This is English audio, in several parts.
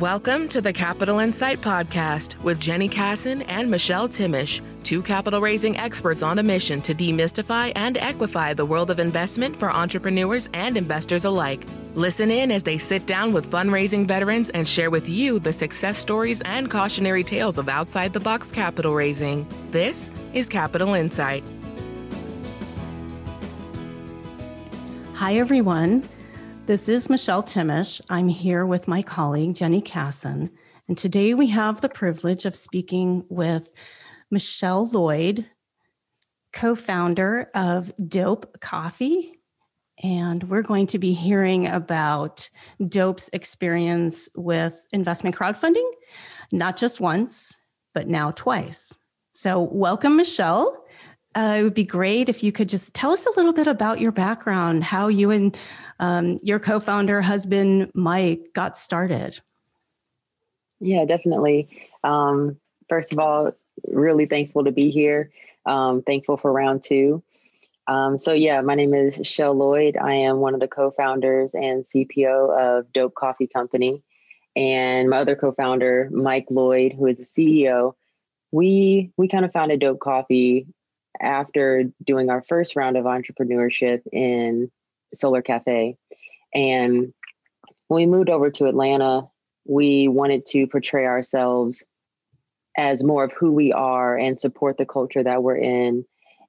Welcome to the Capital Insight Podcast with Jenny Kassan and Michelle Timish, two capital raising experts on a mission to demystify and equify the world of investment for entrepreneurs and investors alike. Listen in as they sit down with fundraising veterans and share with you the success stories and cautionary tales of outside the box capital raising. This is Capital Insight. Hi, everyone. This is Michelle Timish. I'm here with my colleague, Jenny Kassan. And today we have the privilege of speaking with Michelle Lloyd, co founder of Dope Coffee. And we're going to be hearing about Dope's experience with investment crowdfunding, not just once, but now twice. So, welcome, Michelle. Uh, it would be great if you could just tell us a little bit about your background, how you and um, your co founder, husband Mike, got started. Yeah, definitely. Um, first of all, really thankful to be here. Um, thankful for round two. Um, so, yeah, my name is Shell Lloyd. I am one of the co founders and CPO of Dope Coffee Company. And my other co founder, Mike Lloyd, who is the CEO, we we kind of founded Dope Coffee after doing our first round of entrepreneurship in Solar Cafe. And when we moved over to Atlanta, we wanted to portray ourselves as more of who we are and support the culture that we're in.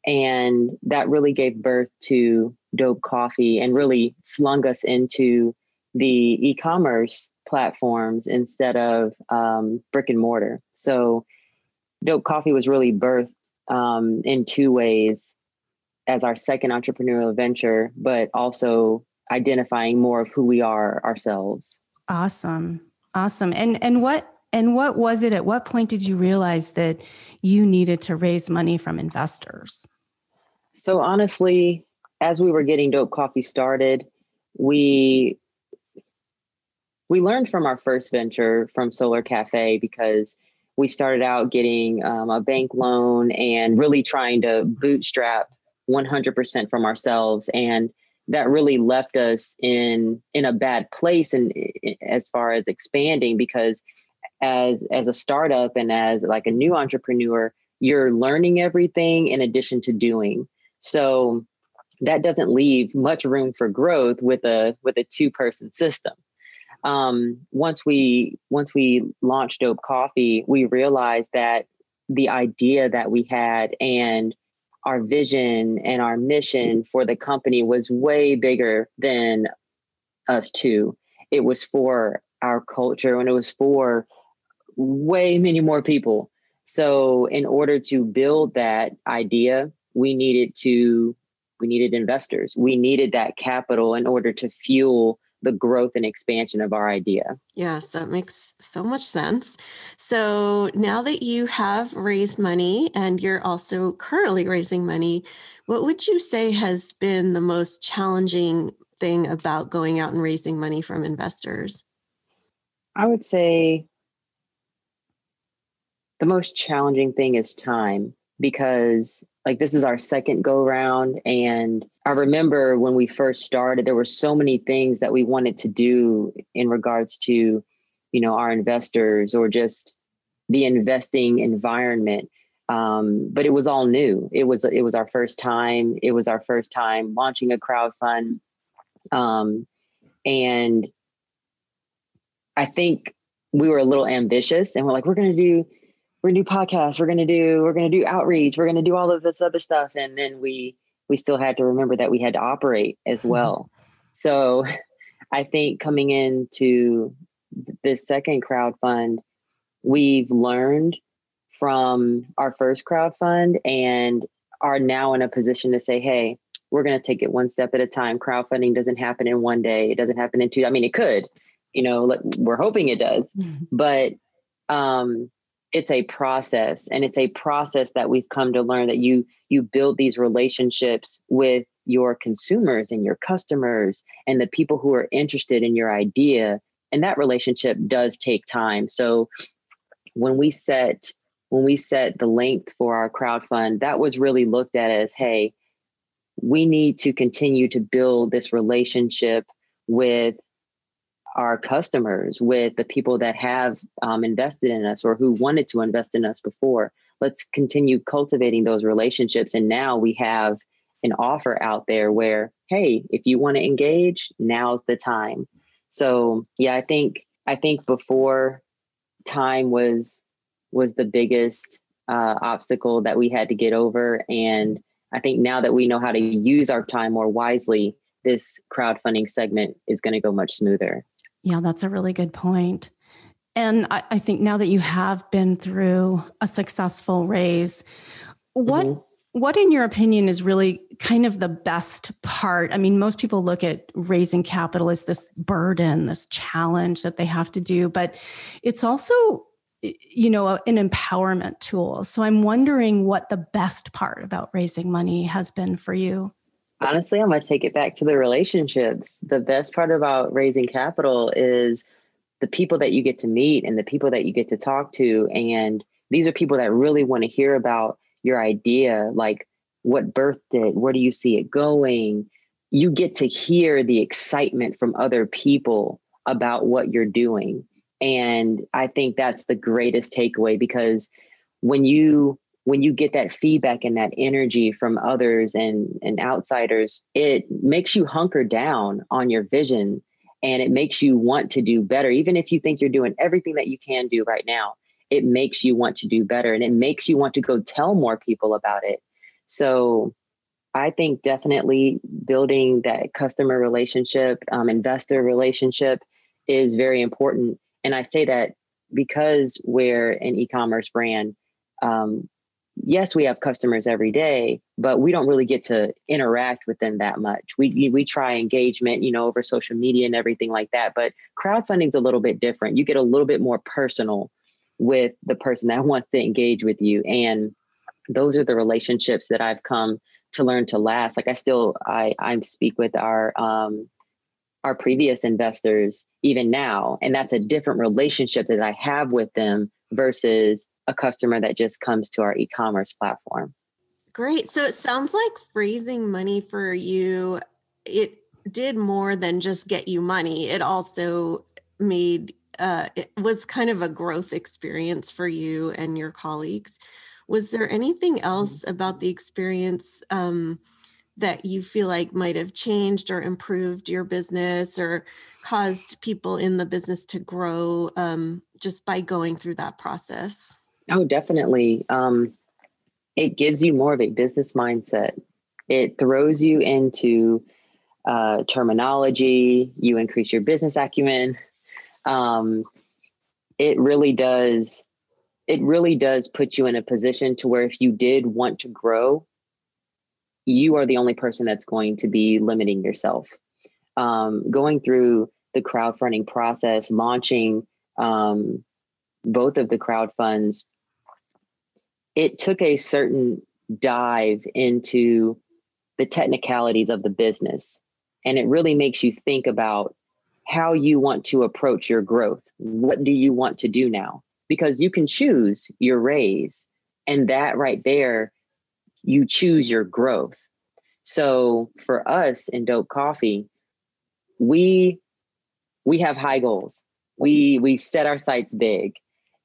And that really gave birth to Dope Coffee and really slung us into the e commerce platforms instead of um, brick and mortar. So, Dope Coffee was really birthed um, in two ways as our second entrepreneurial venture, but also identifying more of who we are ourselves. Awesome. Awesome. And and what and what was it at what point did you realize that you needed to raise money from investors? So honestly, as we were getting dope coffee started, we we learned from our first venture from Solar Cafe because we started out getting um, a bank loan and really trying to bootstrap 100% from ourselves. And that really left us in in a bad place and as far as expanding because as as a startup and as like a new entrepreneur you're learning everything in addition to doing. So that doesn't leave much room for growth with a with a two person system um, once we once we launched Dope Coffee, we realized that the idea that we had and our vision and our mission for the company was way bigger than us two. It was for our culture and it was for way many more people. So in order to build that idea, we needed to we needed investors. We needed that capital in order to fuel the growth and expansion of our idea. Yes, that makes so much sense. So now that you have raised money and you're also currently raising money, what would you say has been the most challenging thing about going out and raising money from investors? I would say the most challenging thing is time because like this is our second go round and i remember when we first started there were so many things that we wanted to do in regards to you know our investors or just the investing environment. Um, but it was all new. It was it was our first time. It was our first time launching a crowd fund um, and i think we were a little ambitious and we're like we're going to do we're gonna do podcasts, we're gonna do, we're gonna do outreach, we're gonna do all of this other stuff. And then we we still had to remember that we had to operate as mm-hmm. well. So I think coming into this second crowd fund, we've learned from our first crowd fund and are now in a position to say, hey, we're going to take it one step at a time. Crowdfunding doesn't happen in one day. It doesn't happen in two. I mean, it could, you know, we're hoping it does, mm-hmm. but um, it's a process and it's a process that we've come to learn that you you build these relationships with your consumers and your customers and the people who are interested in your idea and that relationship does take time. So when we set when we set the length for our crowd fund that was really looked at as hey we need to continue to build this relationship with our customers, with the people that have um, invested in us or who wanted to invest in us before. Let's continue cultivating those relationships. And now we have an offer out there where, hey, if you want to engage, now's the time. So yeah, I think I think before time was was the biggest uh, obstacle that we had to get over, and I think now that we know how to use our time more wisely, this crowdfunding segment is going to go much smoother. Yeah, that's a really good point. And I, I, think now that you have been through a successful raise, what mm-hmm. what in your opinion is really kind of the best part? I mean, most people look at raising capital as this burden, this challenge that they have to do, but it's also you know an empowerment tool. So I'm wondering what the best part about raising money has been for you. Honestly, I'm going to take it back to the relationships. The best part about raising capital is the people that you get to meet and the people that you get to talk to. And these are people that really want to hear about your idea, like what birthed it, where do you see it going? You get to hear the excitement from other people about what you're doing. And I think that's the greatest takeaway because when you when you get that feedback and that energy from others and, and outsiders, it makes you hunker down on your vision and it makes you want to do better. Even if you think you're doing everything that you can do right now, it makes you want to do better and it makes you want to go tell more people about it. So I think definitely building that customer relationship, um, investor relationship is very important. And I say that because we're an e commerce brand, um, yes, we have customers every day, but we don't really get to interact with them that much. We we try engagement, you know, over social media and everything like that. But crowdfunding is a little bit different. You get a little bit more personal with the person that wants to engage with you, and those are the relationships that I've come to learn to last. Like I still I I speak with our um our previous investors even now, and that's a different relationship that I have with them versus a customer that just comes to our e-commerce platform. Great. So it sounds like raising money for you it did more than just get you money. It also made uh, it was kind of a growth experience for you and your colleagues. Was there anything mm-hmm. else about the experience um, that you feel like might have changed or improved your business or caused people in the business to grow um, just by going through that process? Oh, definitely. Um, it gives you more of a business mindset. It throws you into uh, terminology. You increase your business acumen. Um, it really does. It really does put you in a position to where if you did want to grow, you are the only person that's going to be limiting yourself. Um, going through the crowdfunding process, launching um, both of the crowd funds it took a certain dive into the technicalities of the business. And it really makes you think about how you want to approach your growth. What do you want to do now? Because you can choose your raise, and that right there, you choose your growth. So for us in Dope Coffee, we we have high goals. We we set our sights big,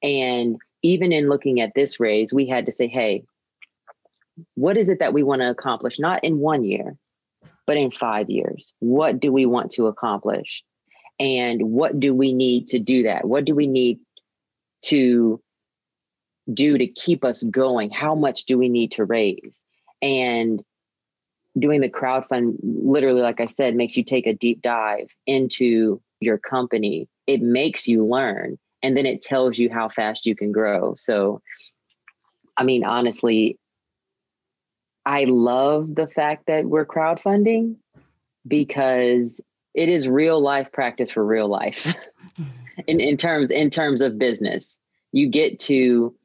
and even in looking at this raise, we had to say, hey, what is it that we want to accomplish? Not in one year, but in five years. What do we want to accomplish? And what do we need to do that? What do we need to do to keep us going? How much do we need to raise? And doing the crowdfund, literally, like I said, makes you take a deep dive into your company. It makes you learn and then it tells you how fast you can grow. So, I mean, honestly, I love the fact that we're crowdfunding because it is real life practice for real life in, in terms in terms of business. You get to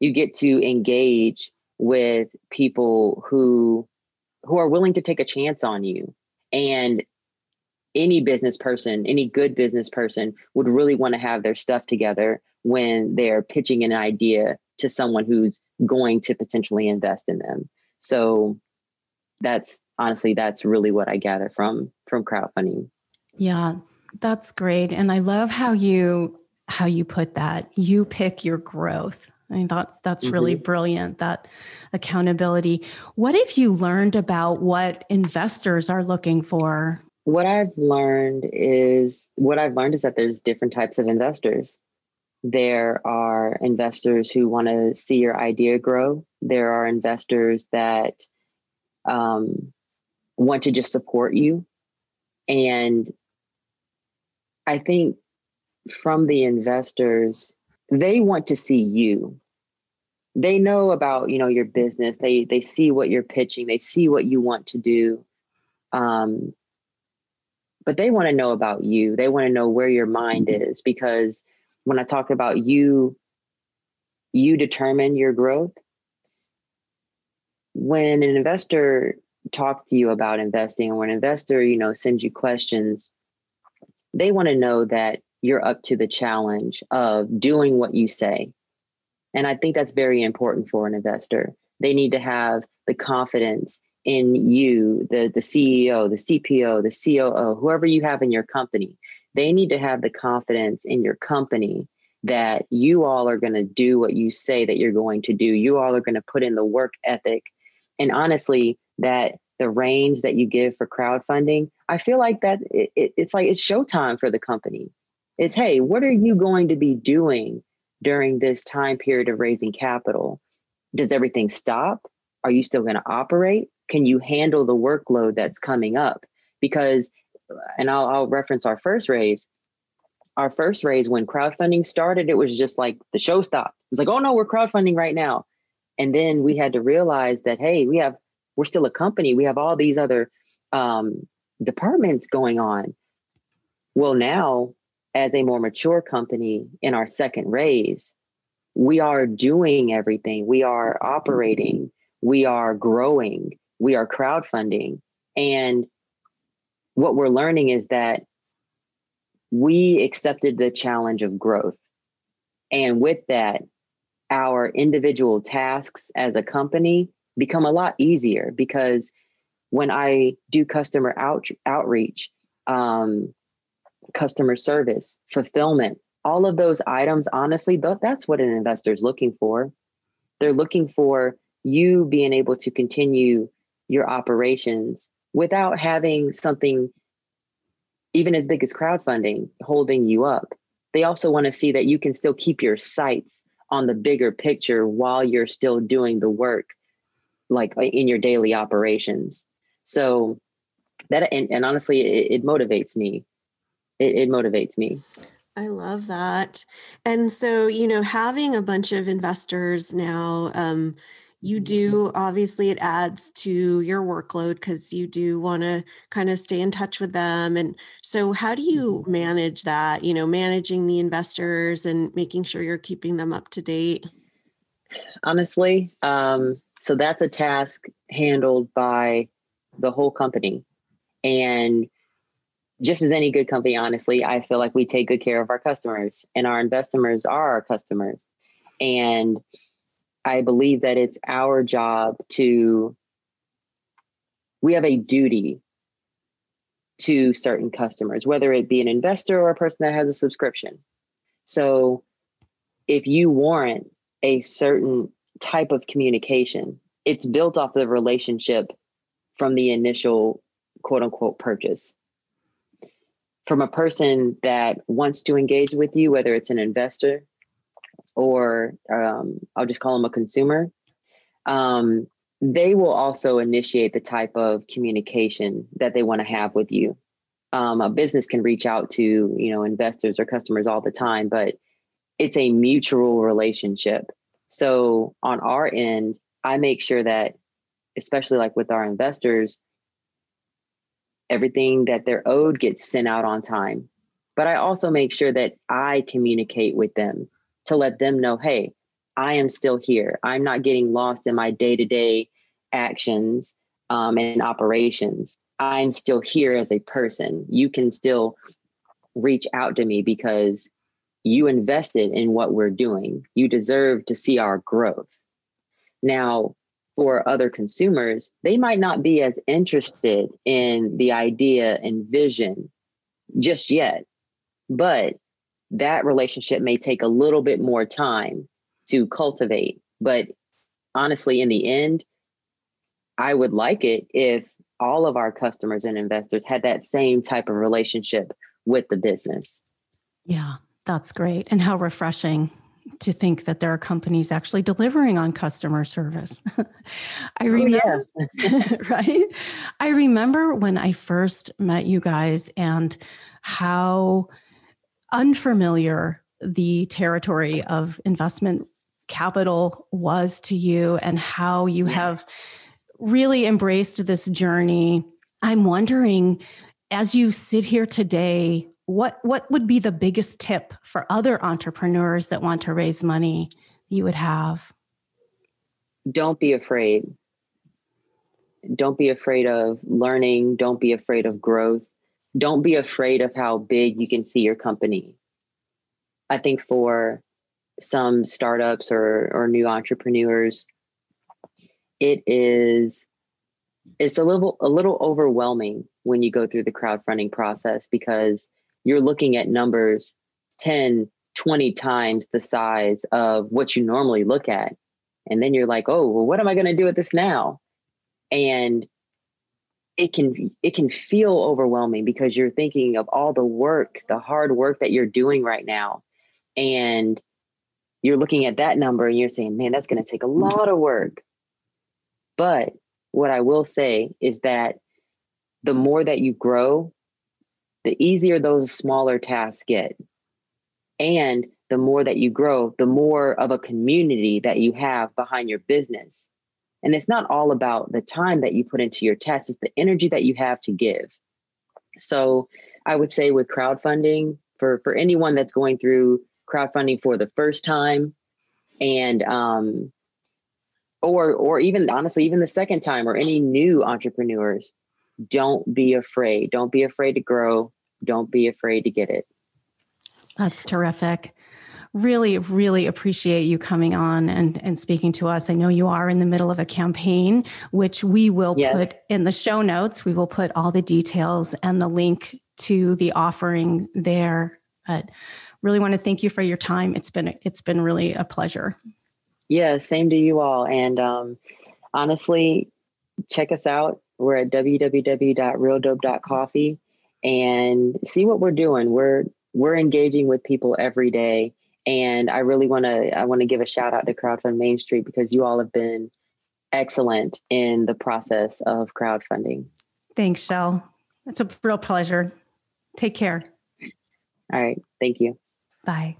you get to engage with people who who are willing to take a chance on you and any business person, any good business person would really want to have their stuff together when they're pitching an idea to someone who's going to potentially invest in them. So that's honestly that's really what I gather from from crowdfunding. Yeah. That's great. And I love how you how you put that. You pick your growth. I mean that's that's mm-hmm. really brilliant that accountability. What have you learned about what investors are looking for? What I've learned is what I've learned is that there's different types of investors. There are investors who want to see your idea grow. There are investors that um, want to just support you. And I think from the investors, they want to see you. They know about you know your business. They they see what you're pitching. They see what you want to do. Um, but they want to know about you. They want to know where your mind mm-hmm. is because when I talk about you, you determine your growth. When an investor talks to you about investing, or when an investor, you know, sends you questions, they want to know that you're up to the challenge of doing what you say. And I think that's very important for an investor. They need to have the confidence in you, the, the CEO, the CPO, the COO, whoever you have in your company, they need to have the confidence in your company that you all are going to do what you say that you're going to do. You all are going to put in the work ethic. And honestly, that the range that you give for crowdfunding, I feel like that it, it, it's like it's showtime for the company. It's, hey, what are you going to be doing during this time period of raising capital? Does everything stop? Are you still going to operate? Can you handle the workload that's coming up? Because, and I'll, I'll reference our first raise. Our first raise, when crowdfunding started, it was just like the show stopped. It was like, oh no, we're crowdfunding right now. And then we had to realize that, hey, we have, we're still a company. We have all these other um, departments going on. Well, now, as a more mature company in our second raise, we are doing everything. We are operating. We are growing we are crowdfunding. And what we're learning is that we accepted the challenge of growth. And with that, our individual tasks as a company become a lot easier because when I do customer out, outreach, um, customer service, fulfillment, all of those items, honestly, that's what an investor is looking for. They're looking for you being able to continue your operations without having something even as big as crowdfunding holding you up. They also want to see that you can still keep your sights on the bigger picture while you're still doing the work like in your daily operations. So that and, and honestly it, it, motivates me. It, it motivates me. I love that. And so, you know, having a bunch of investors now, um, you do obviously it adds to your workload because you do want to kind of stay in touch with them and so how do you mm-hmm. manage that you know managing the investors and making sure you're keeping them up to date honestly um, so that's a task handled by the whole company and just as any good company honestly i feel like we take good care of our customers and our investors are our customers and I believe that it's our job to, we have a duty to certain customers, whether it be an investor or a person that has a subscription. So if you warrant a certain type of communication, it's built off the relationship from the initial quote unquote purchase. From a person that wants to engage with you, whether it's an investor or um, I'll just call them a consumer, um, they will also initiate the type of communication that they want to have with you. Um, a business can reach out to you know investors or customers all the time, but it's a mutual relationship. So on our end, I make sure that, especially like with our investors, everything that they're owed gets sent out on time. But I also make sure that I communicate with them to let them know, hey, I am still here. I'm not getting lost in my day to day actions um, and operations. I'm still here as a person. You can still reach out to me because you invested in what we're doing. You deserve to see our growth. Now, for other consumers, they might not be as interested in the idea and vision just yet. But that relationship may take a little bit more time to cultivate. But honestly, in the end, I would like it if all of our customers and investors had that same type of relationship with the business. Yeah, that's great. And how refreshing to think that there are companies actually delivering on customer service. I oh, remember, oh, right? I remember when I first met you guys and how unfamiliar the territory of investment capital was to you and how you yeah. have really embraced this journey. I'm wondering as you sit here today, what what would be the biggest tip for other entrepreneurs that want to raise money you would have? Don't be afraid. Don't be afraid of learning. Don't be afraid of growth. Don't be afraid of how big you can see your company. I think for some startups or, or new entrepreneurs, it is it's a little a little overwhelming when you go through the crowdfunding process because you're looking at numbers 10, 20 times the size of what you normally look at. And then you're like, oh, well, what am I going to do with this now? And it can it can feel overwhelming because you're thinking of all the work, the hard work that you're doing right now. And you're looking at that number and you're saying, man, that's going to take a lot of work. But what I will say is that the more that you grow, the easier those smaller tasks get. And the more that you grow, the more of a community that you have behind your business. And it's not all about the time that you put into your test, it's the energy that you have to give. So I would say with crowdfunding, for, for anyone that's going through crowdfunding for the first time and um, or or even honestly even the second time or any new entrepreneurs don't be afraid. Don't be afraid to grow. Don't be afraid to get it. That's terrific. Really, really appreciate you coming on and, and speaking to us. I know you are in the middle of a campaign, which we will yes. put in the show notes. We will put all the details and the link to the offering there. But really want to thank you for your time. It's been it's been really a pleasure. Yeah, same to you all. And um, honestly, check us out we're at www.realdope.coffee and see what we're doing. We're we're engaging with people every day. And I really want to I want to give a shout out to Crowdfund Main Street because you all have been excellent in the process of crowdfunding. Thanks, Shell. It's a real pleasure. Take care. All right. Thank you. Bye.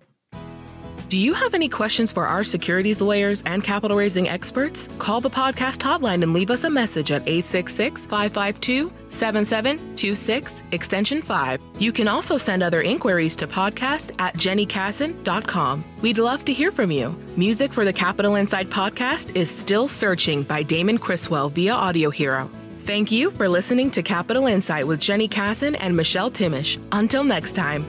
Do you have any questions for our securities lawyers and capital raising experts? Call the podcast hotline and leave us a message at 866 552 7726, extension 5. You can also send other inquiries to podcast at jennykassan.com. We'd love to hear from you. Music for the Capital Insight podcast is Still Searching by Damon Criswell via Audio Hero. Thank you for listening to Capital Insight with Jenny Kassan and Michelle Timish. Until next time.